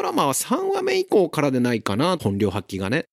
ドラマは3話目以降からでないかな、本領発揮がね。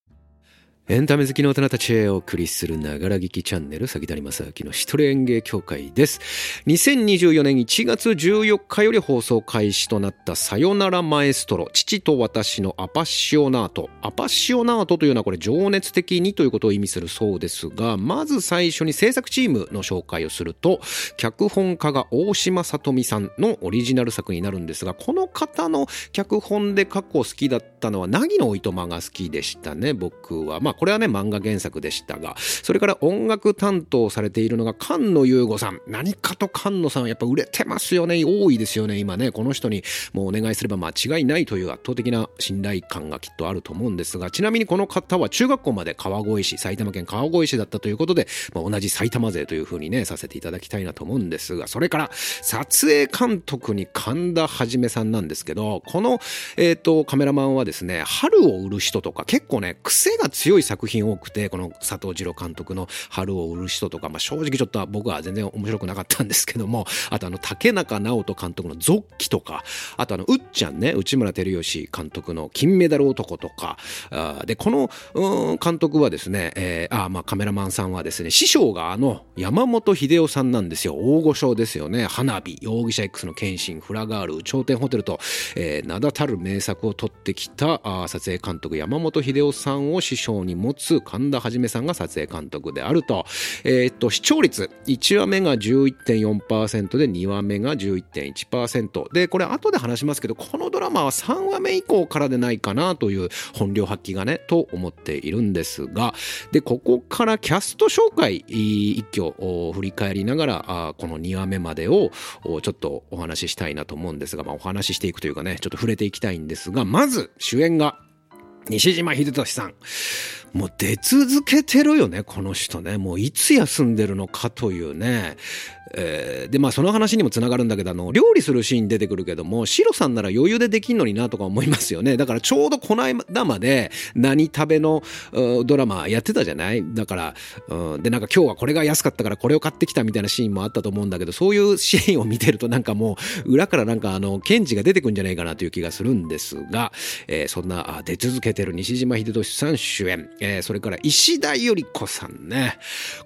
エンタメ好きの大人たちへお送りするながら聞きチャンネル、崎谷正明の一人演芸協会です。2024年1月14日より放送開始となったさよならマエストロ、父と私のアパッシオナート。アパッシオナートというのはこれ情熱的にということを意味するそうですが、まず最初に制作チームの紹介をすると、脚本家が大島里美さんのオリジナル作になるんですが、この方の脚本で過去好きだったのは、凪のおいとまが好きでしたね、僕は。まあこれはね、漫画原作でしたが、それから音楽担当されているのが菅野優吾さん。何かと菅野さんはやっぱ売れてますよね。多いですよね。今ね、この人にもうお願いすれば間違いないという圧倒的な信頼感がきっとあると思うんですが、ちなみにこの方は中学校まで川越市、埼玉県川越市だったということで、まあ、同じ埼玉勢というふうにね、させていただきたいなと思うんですが、それから撮影監督に神田はじめさんなんですけど、この、えっ、ー、と、カメラマンはですね、春を売る人とか結構ね、癖が強い作品多くてこの佐藤二郎監督の「春を売る人」とか、まあ、正直ちょっと僕は全然面白くなかったんですけどもあとあの竹中直人監督の「ゾッキ」とかあとあのうっちゃんね内村光良監督の「金メダル男」とかあでこの監督はですね、えー、あまあカメラマンさんはですね師匠があの山本秀夫さんなんですよ。大御所ですよね。花火容疑者 X の謙信フラガール頂点ホテルと、えー、名だたる名作を撮ってきたあ撮影監督山本秀夫さんを師匠に持つ神田はじめさんが撮影監督であると。えー、っと、視聴率、1話目が11.4%で2話目が11.1%。で、これ後で話しますけど、このドラマは3話目以降からでないかなという本領発揮がね、と思っているんですが、で、ここからキャスト紹介、一挙振り返りながら、この2話目までをちょっとお話ししたいなと思うんですが、まあ、お話ししていくというかね、ちょっと触れていきたいんですが、まず主演が西島秀俊さん。もう出続けてるよね、この人ね。もういつ休んでるのかというね。えー、で、まあその話にもつながるんだけど、あの、料理するシーン出てくるけども、シロさんなら余裕でできんのになとか思いますよね。だからちょうどこの間まで何食べのドラマやってたじゃない？だから、うん、で、なんか今日はこれが安かったからこれを買ってきたみたいなシーンもあったと思うんだけど、そういうシーンを見てるとなんかもう、裏からなんかあの、ケンジが出てくんじゃないかなという気がするんですが、えー、そんな出続けてる西島秀俊さん主演、えー、それから石田ゆり子さんね。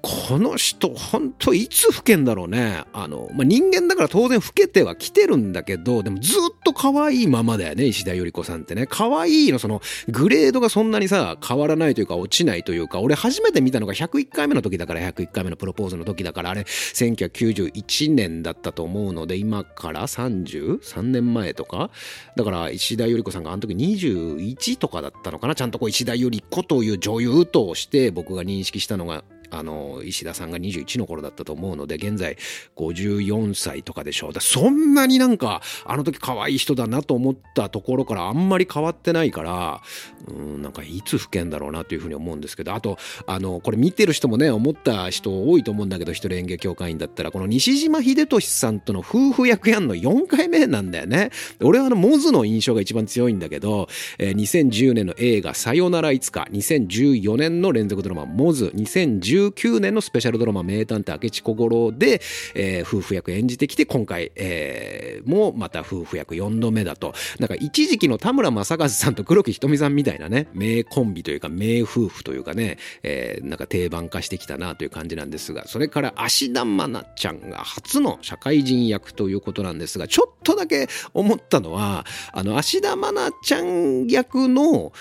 この人、ほんといつ老けんだろうね。ねあの、まあ、人間だから当然老けては来てるんだけど、でもずっと可愛いままだよね、石田ゆり子さんってね。可愛いの、その、グレードがそんなにさ、変わらないというか落ちないというか、俺初めて見たのが101回目の時だから、101回目のプロポーズの時だから、あれ、1991年だったと思うので、今から 33? 年前とか？だから、石田ゆり子さんがあの時21とかだったのかな？ちゃんとこう、石田ゆり子という女優として僕が認識したのがあの、石田さんが21の頃だったと思うので、現在54歳とかでしょう。だそんなになんか、あの時可愛い人だなと思ったところからあんまり変わってないから、うん、なんかいつ老けんだろうなというふうに思うんですけど、あと、あの、これ見てる人もね、思った人多いと思うんだけど、一人演芸協会員だったら、この西島秀俊さんとの夫婦役やんの4回目なんだよね。俺はあの、モズの印象が一番強いんだけど、えー、2010年の映画、さよならいつか、2014年の連続ドラマ、モズ、2010 2019年のスペシャルドラマ名探偵明智小五郎で、えー、夫婦役演じてきて今回、えー、もまた夫婦役4度目だと。なんか一時期の田村正和さんと黒木瞳さんみたいなね名コンビというか名夫婦というかね、えー、なんか定番化してきたなという感じなんですがそれから芦田愛菜ちゃんが初の社会人役ということなんですがちょっとだけ思ったのはあの芦田愛菜ちゃん役の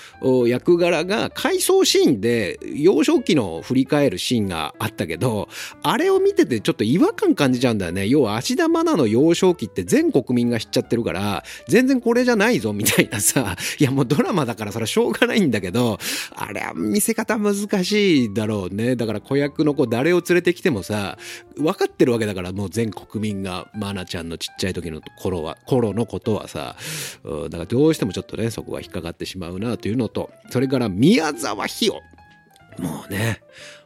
役柄が回想シーンで幼少期の振り返るシーンシーンがあったけど、あれを見ててちょっと違和感感じちゃうんだよね。要は芦田愛菜の幼少期って全国民が知っちゃってるから、全然これじゃないぞみたいなさ、いやもうドラマだからそれはしょうがないんだけど、あれは見せ方難しいだろうね。だから子役の子誰を連れてきてもさ、分かってるわけだからもう全国民が愛菜ちゃんのちっちゃい時の頃は、頃のことはさ、だからどうしてもちょっとね、そこが引っかかってしまうなというのと、それから宮沢ひよ。もうね、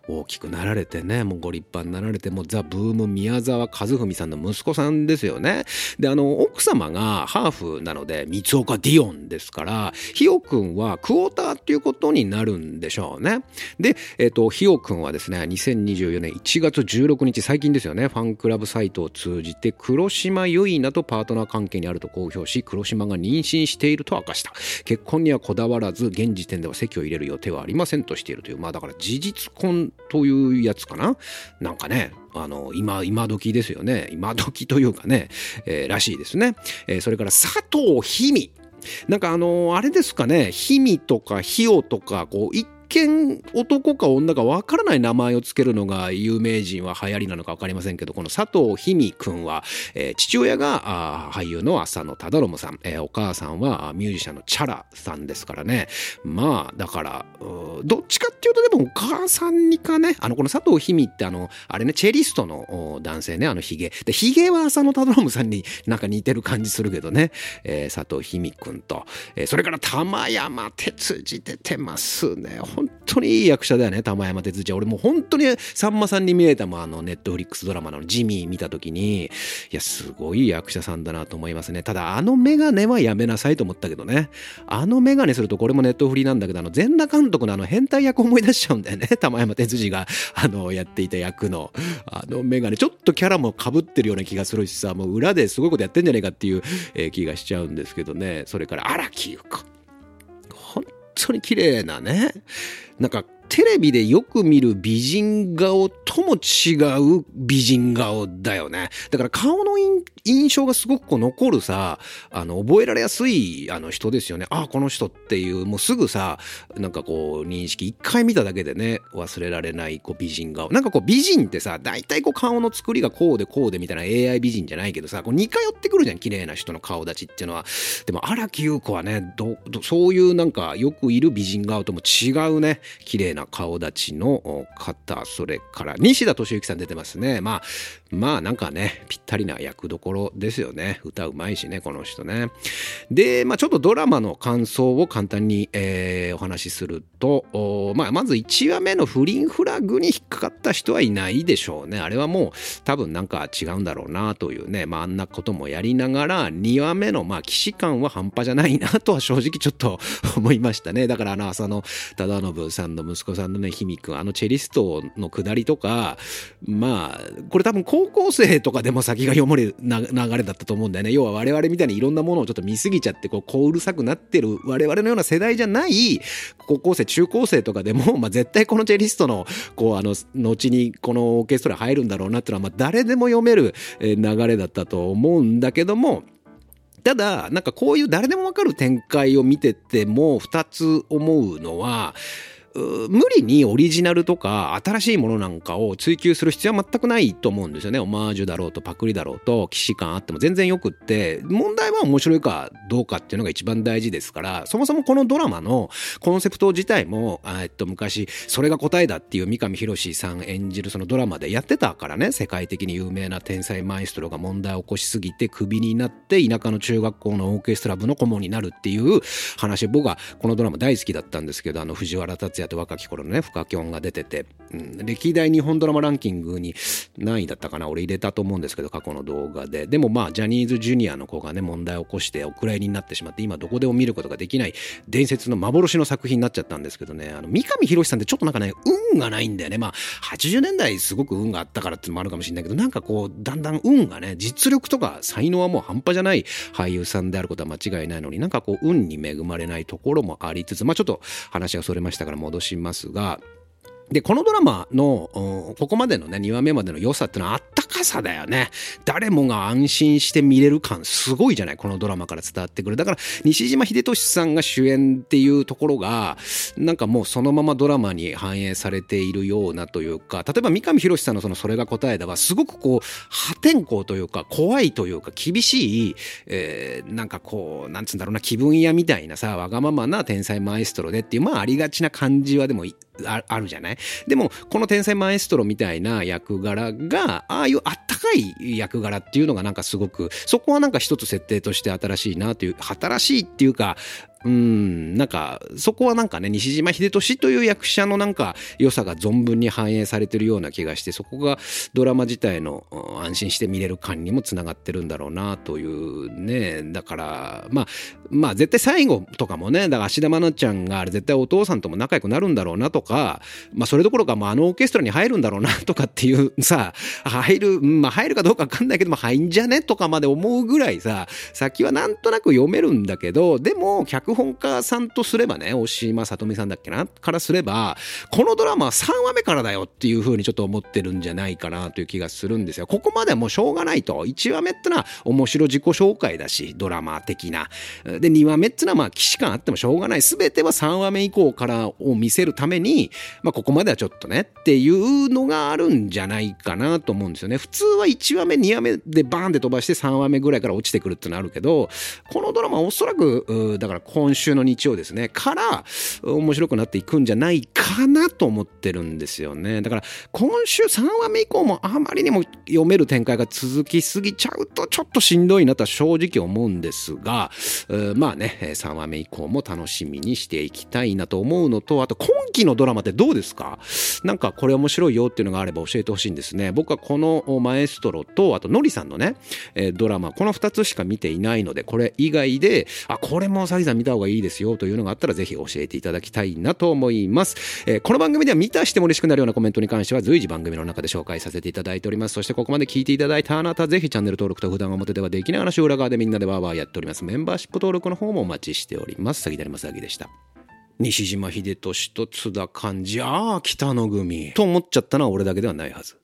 大きくなられてね、もうご立派になられて、もうザ・ブーム宮沢和文さんの息子さんですよね。で、あの、奥様がハーフなので、三岡ディオンですから、ひよくんはクォーターっていうことになるんでしょうね。で、えっ、と、ひよくんはですね、2024年1月16日、最近ですよね、ファンクラブサイトを通じて、黒島結菜とパートナー関係にあると公表し、黒島が妊娠していると明かした。結婚にはこだわらず、現時点では籍を入れる予定はありませんとしているという、まあだから事実婚というやつかななんかね、あの、今、今時ですよね。今時というかね、えー、らしいですね。えー、それから佐藤氷見。なんかあのあれですかね、氷見とかひよとか、こう、一見男か女かわからない名前を付けるのが有名人は流行りなのか分かりませんけどこの佐藤氷見君は、えー、父親が俳優の浅野忠信さん、えー、お母さんはミュージシャンのチャラさんですからね。まあだからどっちかっていうとでもお母さんにかねあのこの佐藤氷見ってあのあれねチェリストの男性ねあのヒゲ。でヒゲは浅野忠信さんになんか似てる感じするけどね、えー、佐藤氷見君と、えー、それから玉山哲司出てますね。本当にいい役者だよね、玉山哲司は。俺もう本当にさんまさんに見えたもん、あの、ネットフリックスドラマのジミー見た時に、いや、すごい役者さんだなと思いますね。ただ、あのメガネはやめなさいと思ったけどね。あのメガネすると、これもネットフリなんだけど、あの、全裸監督のあの変態役思い出しちゃうんだよね。玉山哲司が、あの、やっていた役の、あのメガネ、ちょっとキャラも被ってるような気がするしさ、もう裏ですごいことやってんじゃねえかっていう、えー、気がしちゃうんですけどね。それから荒木優子。当に綺麗なね、なんかテレビでよく見る美人顔とも違う美人顔だよね。だから顔の印象がすごくこう残るさ、あの、覚えられやすいあの人ですよね。ああ、この人っていう、もうすぐさ、なんかこう認識、一回見ただけでね、忘れられないこう美人顔。なんかこう美人ってさ、大体こう顔の作りがこうでこうでみたいな AI 美人じゃないけどさ、こう似通ってくるじゃん、綺麗な人の顔立ちっていうのは。でも荒木優子はね、ど、そういうなんかよくいる美人顔とも違うね、綺麗な顔立ちの方、それから西田敏行さん出てますね。まあ、まあなんかね、ぴったりな役どころですよね。歌うまいしね、この人ね。で、まあちょっとドラマの感想を簡単に、えー、お話しすると、まあまず1話目の不倫フラグに引っかかった人はいないでしょうね。あれはもう多分なんか違うんだろうなというね、まああんなこともやりながら、2話目のまあ既視感は半端じゃないなとは正直ちょっと思いましたね。だからあの浅野忠信さんの息子さんのね、ひみくん、あのチェリストの下りとか、まあ、これ多分高校生とかでも先が読まれる流れだったと思うんだよね。要は我々みたいにいろんなものをちょっと見すぎちゃって、こう、こううるさくなってる我々のような世代じゃない、高校生、中高生とかでも、まあ絶対このチェリストの、こう、あの、後にこのオーケストラ入るんだろうなっていうのは、まあ誰でも読める流れだったと思うんだけども、ただ、なんかこういう誰でもわかる展開を見てても、二つ思うのは、無理にオリジナルとか新しいものなんかを追求する必要は全くないと思うんですよね。オマージュだろうとパクリだろうと既視感あっても全然よくって。問題は面白いかどうかっていうのが一番大事ですからそもそもこのドラマのコンセプト自体もえっと昔それが答えだっていう三上博史さん演じるそのドラマでやってたからね。世界的に有名な天才マエストロが問題を起こしすぎてクビになって田舎の中学校のオーケストラ部の顧問になるっていう話。僕はこのドラマ大好きだったんですけどあの藤原竜也也と若き頃のね、フカキョンが出てて、うん、歴代日本ドラマランキングに何位だったかな？俺入れたと思うんですけど、過去の動画で。でもまあ、ジャニーズジュニアの子がね、問題を起こしてお蔵入りになってしまって、今どこでも見ることができない伝説の幻の作品になっちゃったんですけどね、あの、三上博さんってちょっとなんかね、運がないんだよね。まあ、80年代すごく運があったからってのもあるかもしれないけど、なんかこう、だんだん運がね、実力とか才能はもう半端じゃない俳優さんであることは間違いないのに、なんかこう、運に恵まれないところもありつつ、まあちょっと話がそれましたから戻しますが、で、このドラマの、ここまでのね、2話目までの良さってのはあったかさだよね。誰もが安心して見れる感すごいじゃない？このドラマから伝わってくる。だから、西島秀俊さんが主演っていうところが、なんかもうそのままドラマに反映されているようなというか、例えば三上博史さんのそのそれが答えだは、すごくこう、破天荒というか、怖いというか、厳しい、えー、なんかこう、なんつうんだろうな、気分屋みたいなさ、わがままな天才マエストロでっていう、まあありがちな感じはでもあるじゃない？でも、この天才マエストロみたいな役柄が、ああいうあったかい役柄っていうのがなんかすごく、そこはなんか一つ設定として新しいなという、新しいっていうか、うん、なんか、そこはなんかね、西島秀俊という役者のなんか良さが存分に反映されてるような気がして、そこがドラマ自体の安心して見れる感にもつながってるんだろうなというね、だから、まあ、まあ絶対最後とかもね、だから芦田愛菜ちゃんがあれ絶対お父さんとも仲良くなるんだろうなとか、まあそれどころか、まああのオーケストラに入るんだろうなとかっていう さ、入る、まあ入るかどうかわかんないけども入んじゃねとかまで思うぐらいさ、先はなんとなく読めるんだけど、でも脚本家さんとすればね、大島さとみさんだっけな？からすれば、このドラマは3話目からだよっていう風にちょっと思ってるんじゃないかなという気がするんですよ。ここまではもうしょうがないと。1話目ってのは面白自己紹介だし、ドラマ的な。で、2話目ってのはまあ、既視感あってもしょうがない。すべては3話目以降からを見せるために、まあ、ここまではちょっとねっていうのがあるんじゃないかなと思うんですよね。普通は1話目、2話目でバーンって飛ばして3話目ぐらいから落ちてくるってのあるけど、このドラマおそらく、だから今週の日曜ですね、から面白くなっていくんじゃないかなと思ってるんですよね。だから今週3話目以降もあまりにも読める展開が続きすぎちゃうとちょっとしんどいなとは正直思うんですが、まあね、3話目以降も楽しみにしていきたいなと思うのと、あと今期のドラマってどうですか？なんかこれ面白いよっていうのがあれば教えてほしいんですね。僕はこのマエストロと、あとノリさんのね、ドラマ、この2つしか見ていないので、これ以外で、あ、これもサギさん見た方がいいですよというのがあったらぜひ教えていただきたいなと思います。えー、この番組では見たしても嬉しくなるようなコメントに関しては随時番組の中で紹介させていただいております。そしてここまで聞いていただいたあなた、ぜひチャンネル登録と普段表ではできない話を裏側でみんなでワーワーやっております。メンバーシップ登録の方もお待ちしております。詐欺だりま詐欺でした。西島秀俊と津田寛治、ああ、北野組。と思っちゃったのは俺だけではないはず。